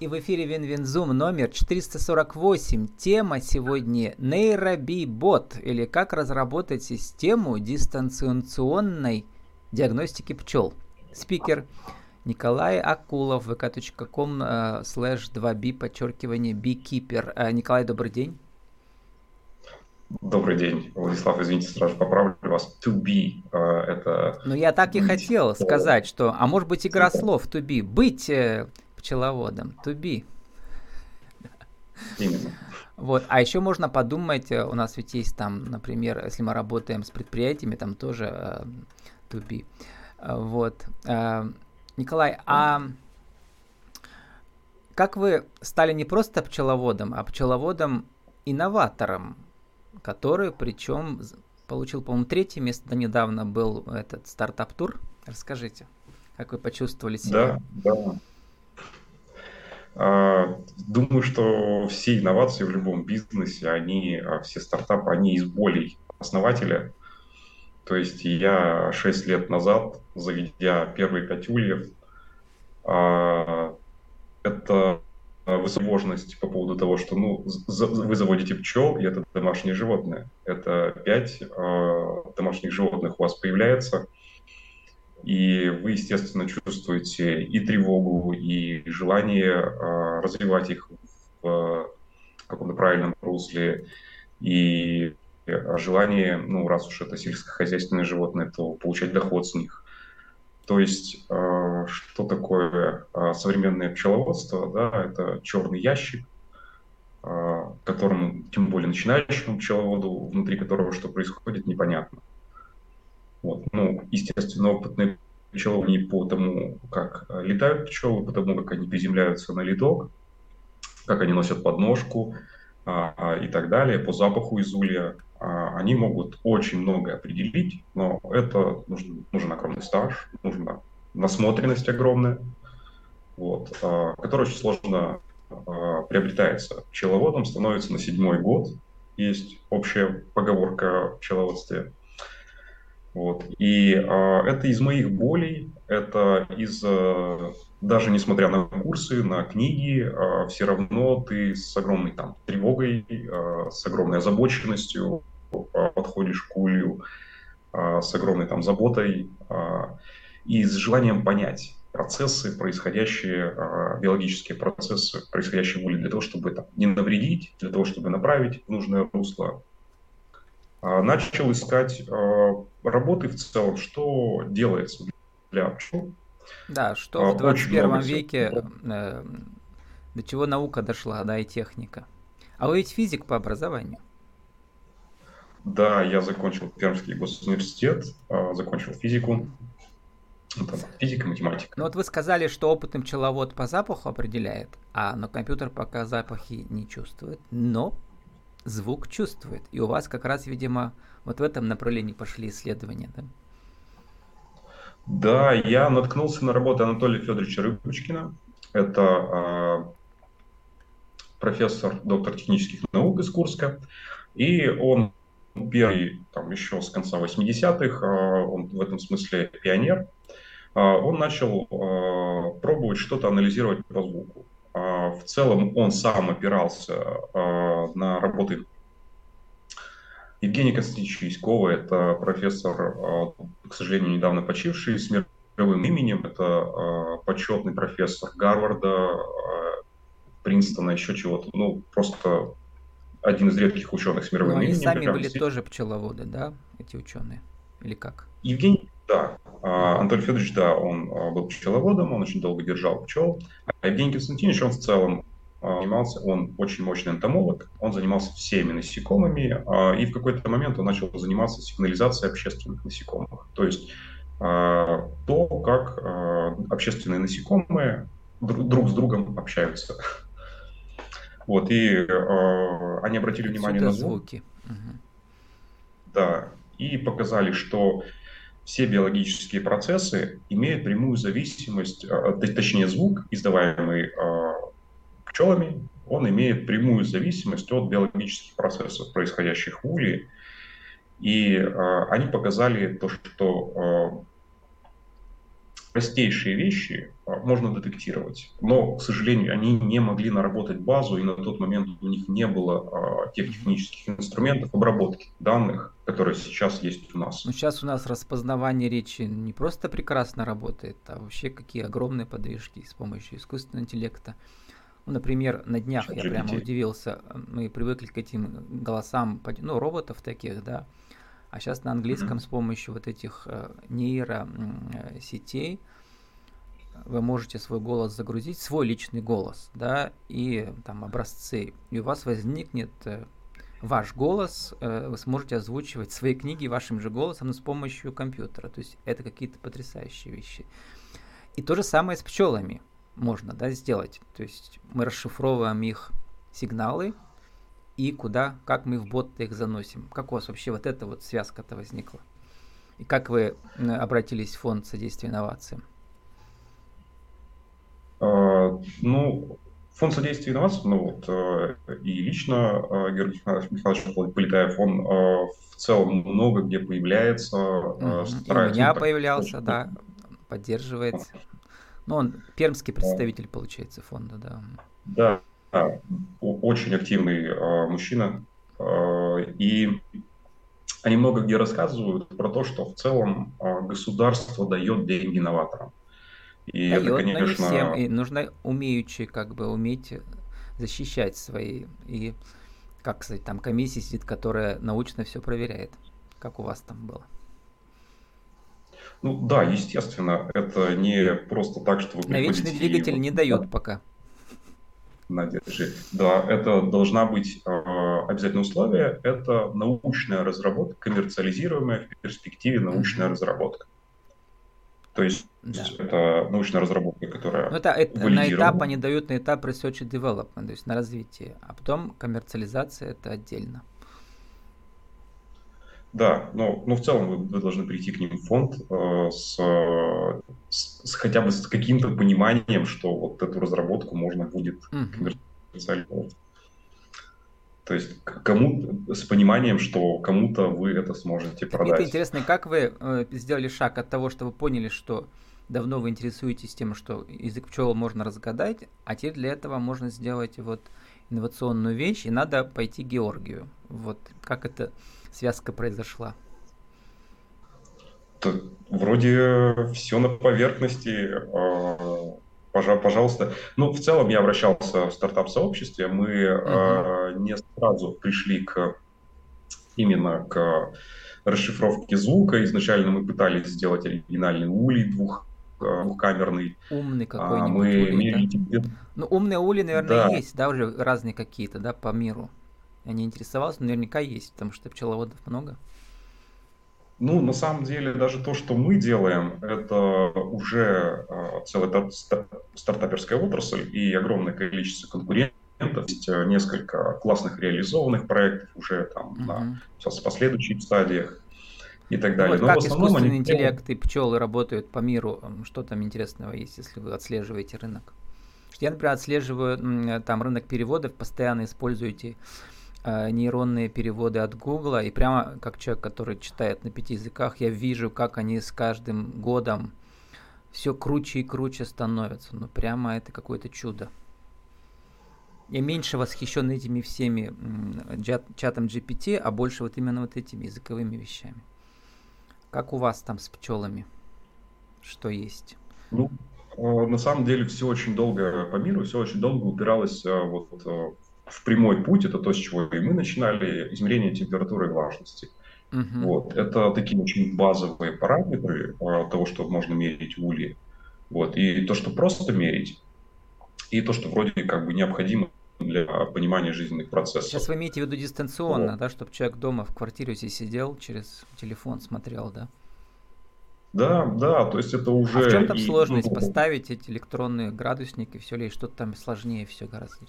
И в эфире WinWin Zoom номер 448. Тема сегодня NeuroBee Bot или как разработать систему дистанционной диагностики пчел. Спикер Николай Окулов, vk.com э, слэш 2b, подчеркивание, beekeeper. Э, Николай, добрый день. Добрый день, Владислав, извините, сразу поправлю вас. To be э, это... Ну, я так и хотел сказать, что... А может быть, игра слов to be. Быть э, пчеловодом. To be. Именно. Вот. А еще можно подумать, э, у нас ведь есть там, например, если мы работаем с предприятиями, там тоже э, to be. Вот. Э, Николай, а как вы стали не просто пчеловодом, а пчеловодом-инноватором? который, причем, получил, по-моему, третье место недавно был этот стартап-тур. Расскажите, как вы почувствовали себя? Да, да. А, думаю, что все инновации в любом бизнесе, они, а, все стартапы, они из болей основателя. То есть я 6 лет назад, заведя первые пять ульев, а, это возможность по поводу того, что ну, вы заводите пчел, и это домашнее животное. Это пять э, домашних животных у вас появляется, и вы, естественно, чувствуете и тревогу, и желание э, развивать их в каком-то правильном русле, и желание, ну, раз уж это сельскохозяйственное животное, то получать доход с них. То есть, э, что такое э, современное пчеловодство? Да, это черный ящик, э, которому, тем более начинающему пчеловоду, внутри которого что происходит, непонятно. Вот. Ну, естественно, опытные пчеловод не по тому, как летают пчелы, по тому, как они приземляются на ледок, как они носят подножку и так далее, по запаху из улья, а, они могут очень многое определить, но это нужен, нужен огромный стаж, нужна насмотренность огромная, вот, а, которая очень сложно а, приобретается. Пчеловодом становится на седьмой год. Есть общая поговорка в пчеловодстве. Вот. И а, это из моих болей, это из даже несмотря на курсы, на книги, все равно ты с огромной там тревогой, с огромной озабоченностью подходишь к улью а, с огромной там заботой а, и с желанием понять процессы, происходящие, а, биологические процессы, происходящие в улье, для того, чтобы там, не навредить, для того, чтобы направить в нужное русло. Начал искать работы в целом, что делается для пчел. Да, что в 21 веке, э, до чего наука дошла, да, и техника. А вы ведь физик по образованию. Да, я закончил Пермский госуниверситет, а, закончил физику. Это физика, математика. Ну вот вы сказали, что опытный пчеловод по запаху определяет, а но компьютер пока запахи не чувствует, но звук чувствует. И у вас как раз, видимо, вот в этом направлении пошли исследования, да? Да, я наткнулся на работу Анатолия Федоровича Рыбочкина. Это э, профессор, доктор технических наук из Курска. И он первый там еще с конца 80-х, а, он в этом смысле пионер, а, он начал а, пробовать что-то анализировать по звуку. В целом он сам опирался на работы Евгения Константиновича Яськова, это профессор, к сожалению, недавно почивший, с мировым именем, это почетный профессор Гарварда, Принстона, еще чего-то, ну, просто один из редких ученых с мировым Но именем. Они сами были тоже пчеловоды, да, эти ученые? Или как? Евгений, да. А, Анатолий Федорович, да, он а, был пчеловодом, он очень долго держал пчел. А Евгений Константинович, он в целом а, занимался, он очень мощный энтомолог, он занимался всеми насекомыми, и в какой-то момент он начал заниматься сигнализацией общественных насекомых. То есть то, как общественные насекомые друг с другом общаются. Вот, и э, они обратили внимание на звук. звуки. Угу. Да, и показали, что все биологические процессы имеют прямую зависимость, э, точнее звук, издаваемый э, пчелами, он имеет прямую зависимость от биологических процессов, происходящих в уле. И э, они показали то, что простейшие вещи а, можно детектировать, но, к сожалению, они не могли наработать базу, и на тот момент у них не было а, тех технических инструментов обработки данных, которые сейчас есть у нас. Ну, сейчас у нас распознавание речи не просто прекрасно работает, а вообще какие огромные подвижки с помощью искусственного интеллекта. Ну, например, на днях я прямо удивился, мы привыкли к этим голосам, ну, роботов таких, да, а сейчас на английском с помощью вот этих э, нейросетей вы можете свой голос загрузить, свой личный голос, да, и там образцы, и у вас возникнет э, ваш голос, э, вы сможете озвучивать свои книги вашим же голосом, но с помощью компьютера. То есть это какие-то потрясающие вещи. И то же самое с пчелами можно да, сделать. То есть мы расшифровываем их сигналы, и куда, как мы в бот их заносим. Как у вас вообще вот эта вот связка-то возникла? И как вы обратились в фонд содействия инновациям? А, ну, фонд содействия инновациям, ну вот, э, и лично э, Георгий Михайлович Полетаев, он э, в целом много где появляется. Угу. И у меня появлялся, да, поддерживает. Ну, он пермский представитель, получается, фонда, да. Да, очень активный э, мужчина. Э, и они много где рассказывают про то, что в целом э, государство дает деньги новаторам. И дает, это, конечно... но не всем. И нужно умеючи, как бы, уметь защищать свои. И, как сказать, там комиссия сидит, которая научно все проверяет. Как у вас там было? Ну да, естественно, это не просто так, что вы На вечный двигатель и... не дают пока надежде. Да, это должна быть э, обязательное условие. Это научная разработка, коммерциализируемая в перспективе научная mm-hmm. разработка. То есть да. это научная разработка, которая... Ну, это, это на этап они дают на этап research and development, то есть на развитие, а потом коммерциализация это отдельно. Да, но, но в целом вы, вы должны прийти к ним в фонд э, с, с, с хотя бы с каким-то пониманием, что вот эту разработку можно будет коммерциализовать. То есть кому с пониманием, что кому-то вы это сможете продать. Это интересно, как вы э, сделали шаг от того, что вы поняли, что давно вы интересуетесь тем, что язык пчел можно разгадать, а теперь для этого можно сделать вот инновационную вещь, и надо пойти Георгию. Вот как это связка произошла? Вроде все на поверхности. А, пожалуйста. Ну, в целом я обращался в стартап-сообществе. Мы uh-huh. не сразу пришли к именно к расшифровке звука. Изначально мы пытались сделать оригинальный улей двух а, двухкамерный. Умный какой-нибудь. А, мы улей, да? Ну, умные ули, наверное, да. есть, да, уже разные какие-то, да, по миру. Я не интересовался, но наверняка есть, потому что пчеловодов много. Ну, на самом деле, даже то, что мы делаем, это уже э, целая стартаперская отрасль и огромное количество конкурентов. Есть э, несколько классных реализованных проектов уже там uh-huh. на последующих стадиях и так далее. Ну, вот Но как искусственный они... интеллект и пчелы работают по миру? Что там интересного есть, если вы отслеживаете рынок? Я, например, отслеживаю там рынок переводов, постоянно используете нейронные переводы от Гугла, и прямо как человек, который читает на пяти языках, я вижу, как они с каждым годом все круче и круче становятся. Ну, прямо это какое-то чудо. Я меньше восхищен этими всеми чатом GPT, а больше вот именно вот этими языковыми вещами. Как у вас там с пчелами? Что есть? Ну, э, на самом деле все очень долго по миру, все очень долго упиралось э, вот в прямой путь, это то, с чего и мы начинали, измерение температуры и влажности. Uh-huh. Вот. Это такие очень базовые параметры а, того, что можно мерить в улье. Вот. И то, что просто мерить, и то, что вроде как бы необходимо для понимания жизненных процессов. Сейчас вы имеете в виду дистанционно, вот. да, чтобы человек дома в квартире здесь сидел, через телефон смотрел, да? Да, да, то есть это уже... А в чем там и, сложность ну, поставить эти электронные градусники, все ли что-то там сложнее все гораздо?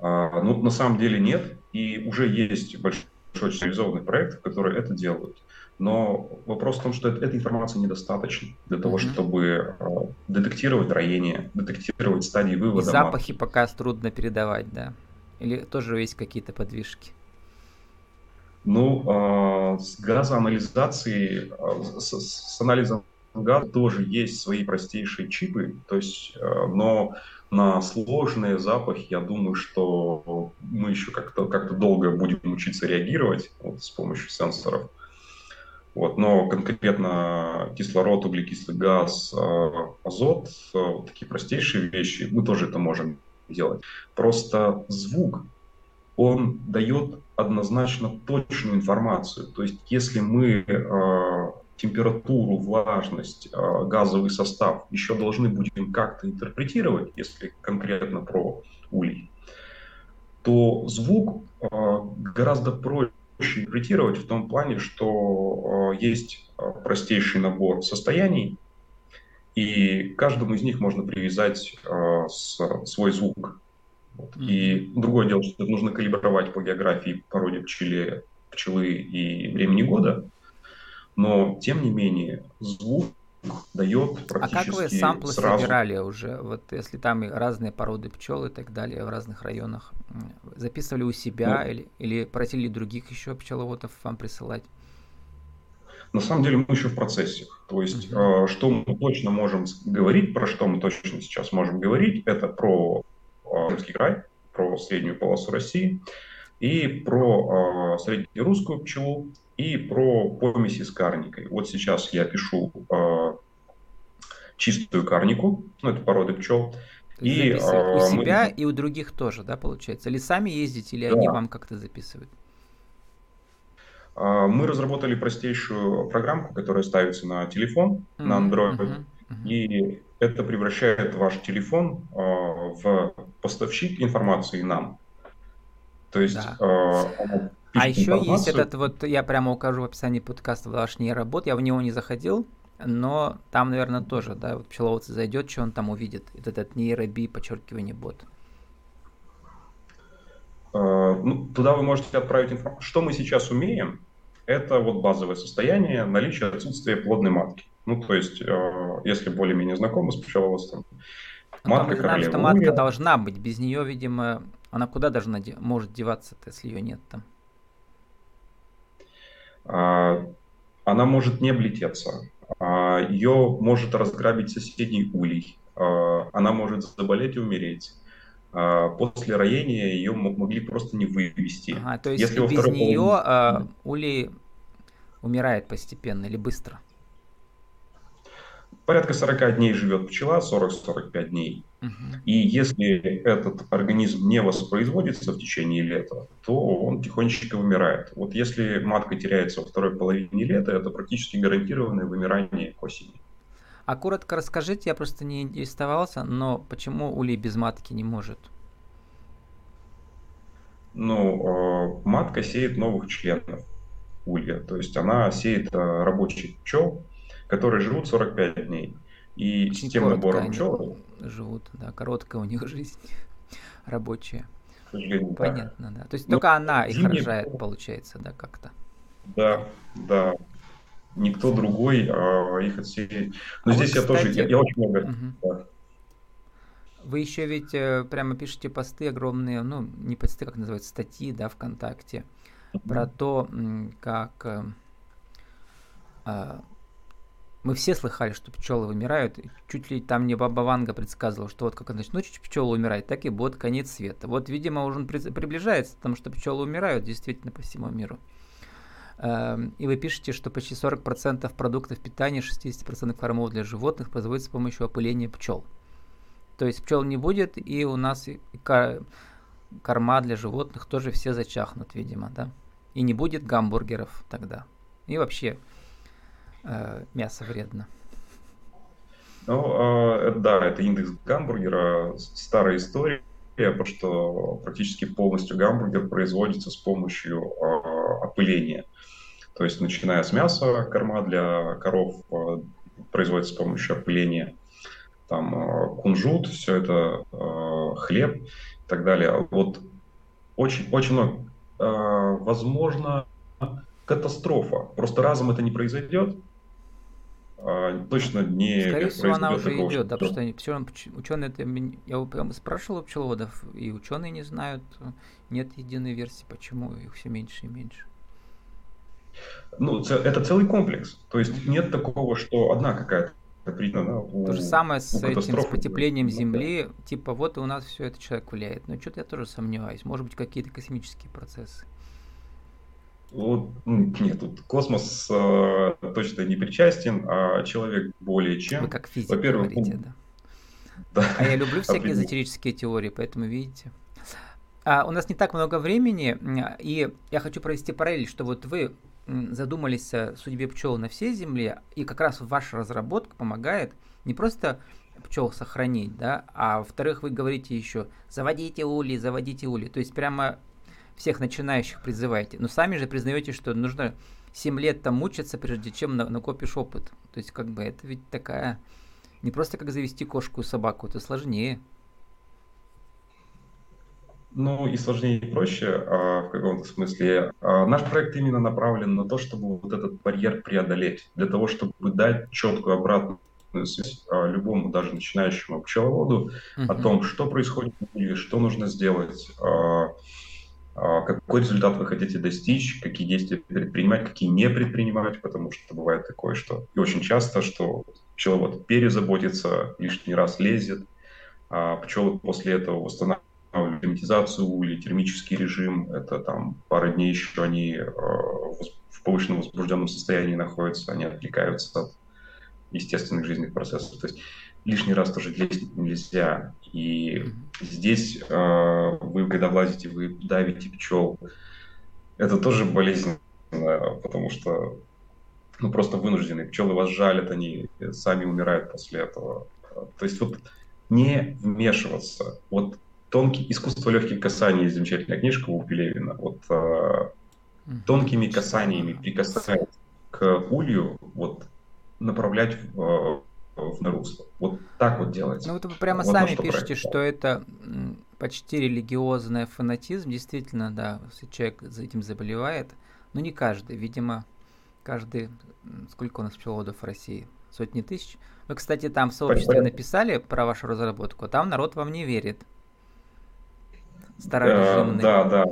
А, ну, на самом деле нет, и уже есть большой реализованных проектов, которые это делают. Но вопрос в том, что этой информации недостаточно для того, mm-hmm. чтобы а, детектировать роение, детектировать стадии вывода. И запахи матки. пока трудно передавать, да? Или тоже есть какие-то подвижки? Ну, э, с газоанализацией, с, с анализом газа тоже есть свои простейшие чипы, то есть, но на сложные запахи, я думаю, что мы еще как-то как долго будем учиться реагировать вот, с помощью сенсоров. Вот, но конкретно кислород, углекислый газ, э, азот, э, вот такие простейшие вещи, мы тоже это можем делать. Просто звук, он дает однозначно точную информацию. То есть если мы э, температуру, влажность, э, газовый состав еще должны будем как-то интерпретировать, если конкретно про улей, то звук э, гораздо проще интерпретировать в том плане, что э, есть простейший набор состояний, и каждому из них можно привязать свой звук. И другое дело, что нужно калибровать по географии, породе пчеле, пчелы и времени года – но тем не менее звук дает практически А как вы самплы сразу... собирали уже? Вот если там разные породы пчел и так далее в разных районах, записывали у себя ну, или, или просили других еще пчеловодов вам присылать? На самом деле мы еще в процессе. То есть, uh-huh. что мы точно можем говорить, про что мы точно сейчас можем говорить, это про Крымский край, про среднюю полосу России и про э, среднерусскую пчелу, и про помеси с карникой. Вот сейчас я пишу э, чистую карнику, ну это породы пчел. И, э, у себя мы... и у других тоже, да, получается? Или сами ездите, или да. они вам как-то записывают? Э, мы разработали простейшую программку, которая ставится на телефон, mm-hmm, на Android, mm-hmm, mm-hmm. и это превращает ваш телефон э, в поставщик информации нам. То есть да. э, а еще есть этот вот, я прямо укажу в описании подкаста ваш не работ, я в него не заходил, но там, наверное, тоже, да, вот пчеловодцы зайдет, что он там увидит, этот, этот нейроби, подчеркивание бот. А, ну, туда вы можете отправить информацию. Что мы сейчас умеем, это вот базовое состояние наличия отсутствия плодной матки. Ну, то есть, э, если более-менее знакомы с пчеловодством, ну, матка мы знаем, что матка должна быть, без нее, видимо, она куда должна может деваться-то, если ее нет там? А, она может не облететься, а, ее может разграбить соседний улей, а, она может заболеть и умереть. После роения ее могли просто не вывести. Ага, то есть Если без нее половине... улей умирает постепенно или быстро? Порядка 40 дней живет пчела, 40-45 дней. И если этот организм не воспроизводится в течение лета, то он тихонечко вымирает. Вот если матка теряется во второй половине лета, это практически гарантированное вымирание к осени. А коротко расскажите, я просто не интересовался, но почему улей без матки не может? Ну, э, матка сеет новых членов улья, то есть она сеет э, рабочих пчел, которые живут 45 дней. И Очень с тем набором пчел... Живут, да, короткая у них жизнь рабочая. К сожалению, Понятно, да. да. То есть Но только она их рожает, получается, да, как-то. Да, да. Никто другой а, их отсеять. Но а здесь вот, я кстати... тоже, я, я очень много... Угу. Да. Вы еще ведь э, прямо пишете посты огромные, ну, не посты, как называется, статьи, да, ВКонтакте, mm-hmm. про то, как э, а, мы все слыхали, что пчелы вымирают. Чуть ли там не Баба Ванга предсказывала, что вот как начнут пчелы умирать, так и будет конец света. Вот, видимо, уже при, приближается, потому что пчелы умирают действительно по всему миру. Эм, и вы пишете, что почти 40% продуктов питания, 60% кормов для животных производится с помощью опыления пчел. То есть пчел не будет, и у нас корма для животных тоже все зачахнут, видимо, да? И не будет гамбургеров тогда. И вообще э, мясо вредно? Ну, э, да, это индекс гамбургера, старая история, потому что практически полностью гамбургер производится с помощью э, опыления. То есть, начиная с мяса, корма для коров э, производится с помощью опыления, там э, кунжут, все это э, хлеб и так далее. Вот очень, очень много. Э, возможно, катастрофа. Просто разом это не произойдет, точно не... Скорее всего, она уже идет, да, потому что ученые, это, я спрашивал у пчеловодов, и ученые не знают, нет единой версии, почему их все меньше и меньше. Ну, это целый комплекс. То есть нет такого, что одна какая-то причина. Да, у, То же самое с этим, с потеплением Земли. Типа вот у нас все это человек влияет. Но что-то я тоже сомневаюсь. Может быть, какие-то космические процессы. Вот, ну, нет, тут космос э, точно не причастен, а человек более чем. Вы как физик Во-первых, говорите, да. да. А я люблю всякие эзотерические теории, поэтому видите. А, у нас не так много времени, и я хочу провести параллель, что вот вы задумались о судьбе пчел на всей Земле, и как раз ваша разработка помогает не просто пчел сохранить, да, а во-вторых, вы говорите еще, заводите ули, заводите ули, то есть прямо всех начинающих призываете, но сами же признаете, что нужно 7 лет там мучиться, прежде чем накопишь опыт, то есть как бы это ведь такая, не просто как завести кошку и собаку, это сложнее. Ну и сложнее и проще а, в каком-то смысле. А, наш проект именно направлен на то, чтобы вот этот барьер преодолеть, для того, чтобы дать четкую обратную связь а, любому, даже начинающему пчеловоду, uh-huh. о том, что происходит в мире, что нужно сделать, а, а, какой результат вы хотите достичь, какие действия предпринимать, какие не предпринимать, потому что бывает такое, что и очень часто, что пчеловод перезаботится, лишний раз лезет, а пчелы после этого восстанавливаются климатизацию или термический режим, это там пара дней еще они э, в повышенном возбужденном состоянии находятся, они отвлекаются от естественных жизненных процессов. То есть лишний раз тоже лезть нельзя. И здесь э, вы, когда влазите, вы давите пчел. Это тоже болезненно, потому что ну, просто вынуждены. Пчелы вас жалят, они сами умирают после этого. То есть вот не вмешиваться. Вот Тонкий, «Искусство легких касаний» замечательная книжка у Пелевина. Вот э, тонкими касаниями прикасаясь к улью, вот направлять в, в на русло. Вот так вот делается. Ну вот вы прямо вот сами пишете, проект. что это почти религиозный фанатизм. Действительно, да, если человек за этим заболевает, но не каждый, видимо, каждый, сколько у нас пчеловодов в России? Сотни тысяч. Вы, кстати, там в сообществе написали про вашу разработку, а там народ вам не верит старорежимный. Да, да,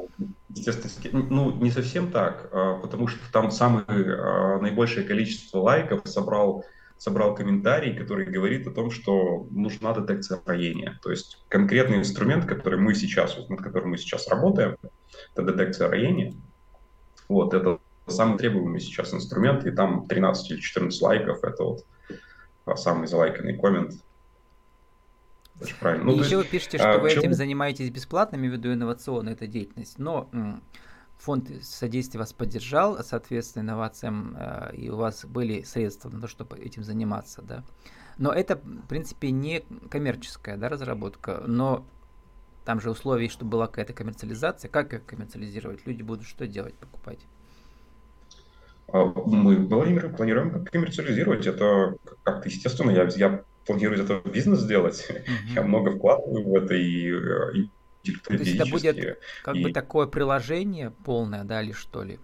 естественно. Ну, не совсем так, а, потому что там самое а, наибольшее количество лайков собрал собрал комментарий, который говорит о том, что нужна детекция роения. То есть конкретный инструмент, который мы сейчас, над которым мы сейчас работаем, это детекция роения. Вот, это самый требуемый сейчас инструмент, и там 13 или 14 лайков, это вот а, самый залайканный коммент. Очень правильно. Ну, и еще есть, вы пишете, что а, вы этим занимаетесь бесплатно, имею в виду инновационную эта деятельность, но фонд содействия вас поддержал, соответственно, инновациям, э, и у вас были средства на то, чтобы этим заниматься, да. Но это, в принципе, не коммерческая да, разработка, но там же условия, чтобы была какая-то коммерциализация. Как ее коммерциализировать? Люди будут что делать, покупать? А, мы планируем, планируем коммерциализировать. Это как-то естественно. Я, я планирую это бизнес сделать. Mm-hmm. Я много вкладываю в это и, э, и То есть это будет как и... бы такое приложение полное, да, или что ли?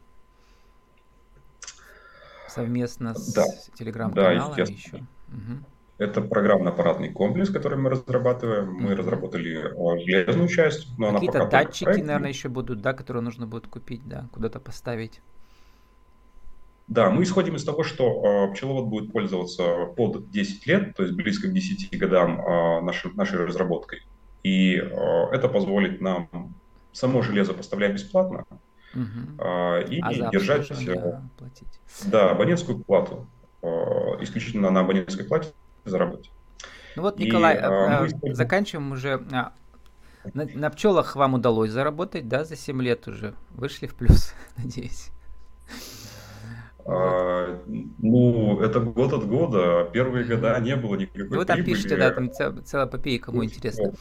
Совместно с да. телеграм-каналами да, еще. Угу. Это программно-аппаратный комплекс, который мы разрабатываем. Mm-hmm. Мы разработали железную часть, но Какие-то она пока датчики, наверное, еще будут, да, которые нужно будет купить, да, куда-то поставить. Да, мы исходим из того, что э, пчеловод будет пользоваться под 10 лет, то есть близко к 10 годам э, нашей, нашей разработкой. И э, это позволит нам само железо поставлять бесплатно угу. э, и а держать да, да, абонентскую плату. Э, исключительно на абонентской плате заработать. Ну вот, Николай, и, э, мы... заканчиваем уже. На, на пчелах вам удалось заработать, да, за 7 лет уже. Вышли в плюс, надеюсь. А, ну, это год от года. Первые года не было никакой Вы там прибыли. пишете, да, там цел, целая попея, кому интересно.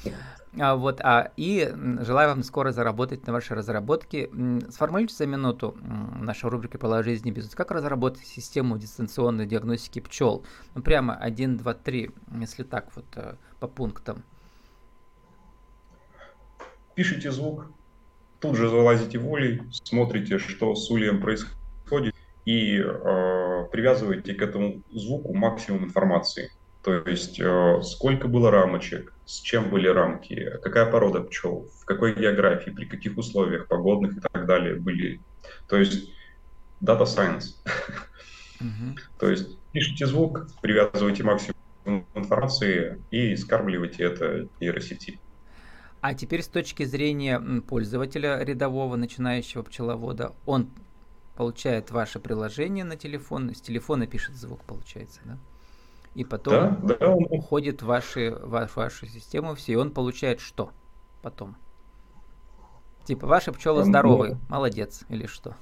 А, вот, а, и желаю вам скоро заработать на вашей разработке. Сформулируйте за минуту нашу рубрику «Пола жизни бизнес». Как разработать систему дистанционной диагностики пчел? Ну, прямо 1, 2, 3, если так вот э, по пунктам. Пишите звук, тут же залазите в улей, смотрите, что с ульем происходит, и э, привязываете к этому звуку максимум информации. То есть э, сколько было рамочек, с чем были рамки, какая порода пчел, в какой географии, при каких условиях погодных и так далее были. То есть Data Science. То есть пишите звук, привязывайте максимум информации и скармливайте это нейросети. А теперь с точки зрения пользователя рядового начинающего пчеловода, он получает ваше приложение на телефон, с телефона пишет звук, получается, да? И потом да, да, он... уходит в ваши, в вашу систему все, и он получает что потом? Типа, ваши пчелы здоровые, молодец, или что?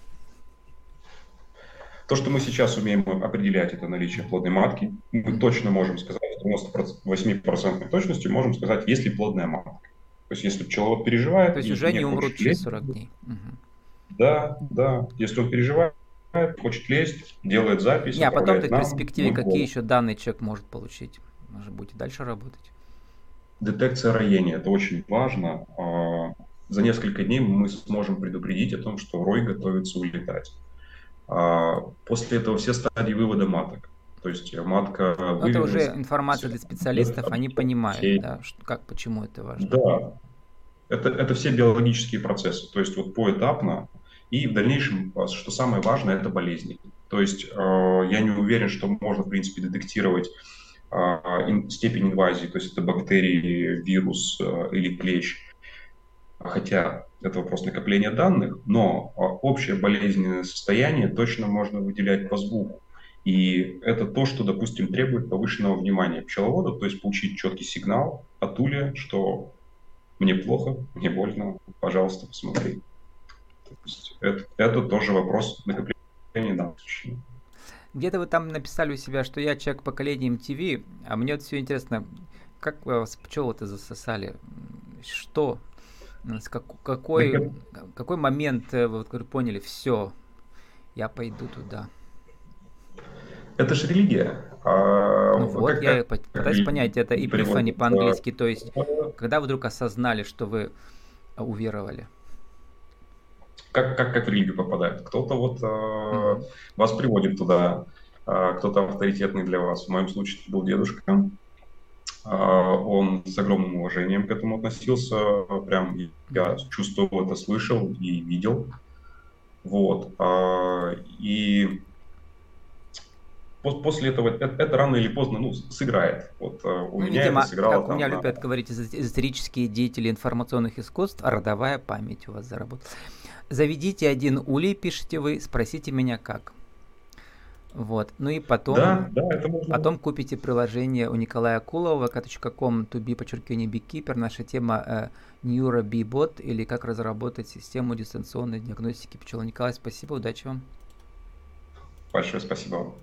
То, что мы сейчас умеем определять, это наличие плодной матки. Мы точно можем сказать, с 98% точностью можем сказать, есть ли плодная матка. То есть, если пчеловод переживает... То есть, уже не умрут через 40 дней. Угу. Да, да. Если он переживает, хочет лезть, делает запись. Не, а потом в перспективе какие еще данные человек может получить? Может быть, и дальше работать? Детекция роения – это очень важно. А, за несколько дней мы сможем предупредить о том, что рой готовится улетать. А, после этого все стадии вывода маток. То есть матка ну, Это уже информация для специалистов, они понимают, все... да, что, как, почему это важно. Да, это, это все биологические процессы, то есть вот поэтапно, и в дальнейшем, что самое важное, это болезни. То есть э, я не уверен, что можно, в принципе, детектировать ин, степень инвазии, то есть это бактерии, вирус э, или клещ, хотя это вопрос накопления данных, но общее болезненное состояние точно можно выделять по звуку. И это то, что, допустим, требует повышенного внимания пчеловода, то есть получить четкий сигнал от улья, что мне плохо, мне больно, пожалуйста, посмотри. То есть это, это тоже вопрос накопления данных. Где-то вы там написали у себя, что я человек поколения MTV, а мне вот все интересно, как вы вас пчелы-то засосали? Что? Какой, какой момент вы вот, поняли, все, я пойду туда? Это же религия. А, ну вот, как, я как, пытаюсь понять, это эпифани по-английски, то есть, когда вы вдруг осознали, что вы уверовали? Как, как, как в религию попадает? Кто-то вот mm-hmm. вас приводит туда, а, кто-то авторитетный для вас. В моем случае это был дедушка. А, он с огромным уважением к этому относился, прям я чувствовал это, слышал и видел. Вот. И после этого это, это рано или поздно ну, сыграет. Вот э, у ну, меня видимо, это сыграло. Как там, у меня на... любят говорить эзотерические деятели информационных искусств, а родовая память у вас заработала. Заведите один улей, пишите вы, спросите меня как. Вот. Ну и потом, да, да, это можно. потом купите приложение у Николая Кулова vk.com to be подчеркивание beekeeper. Наша тема э, NeuroBeebot или как разработать систему дистанционной диагностики пчел. Николай, спасибо, удачи вам. Большое спасибо вам.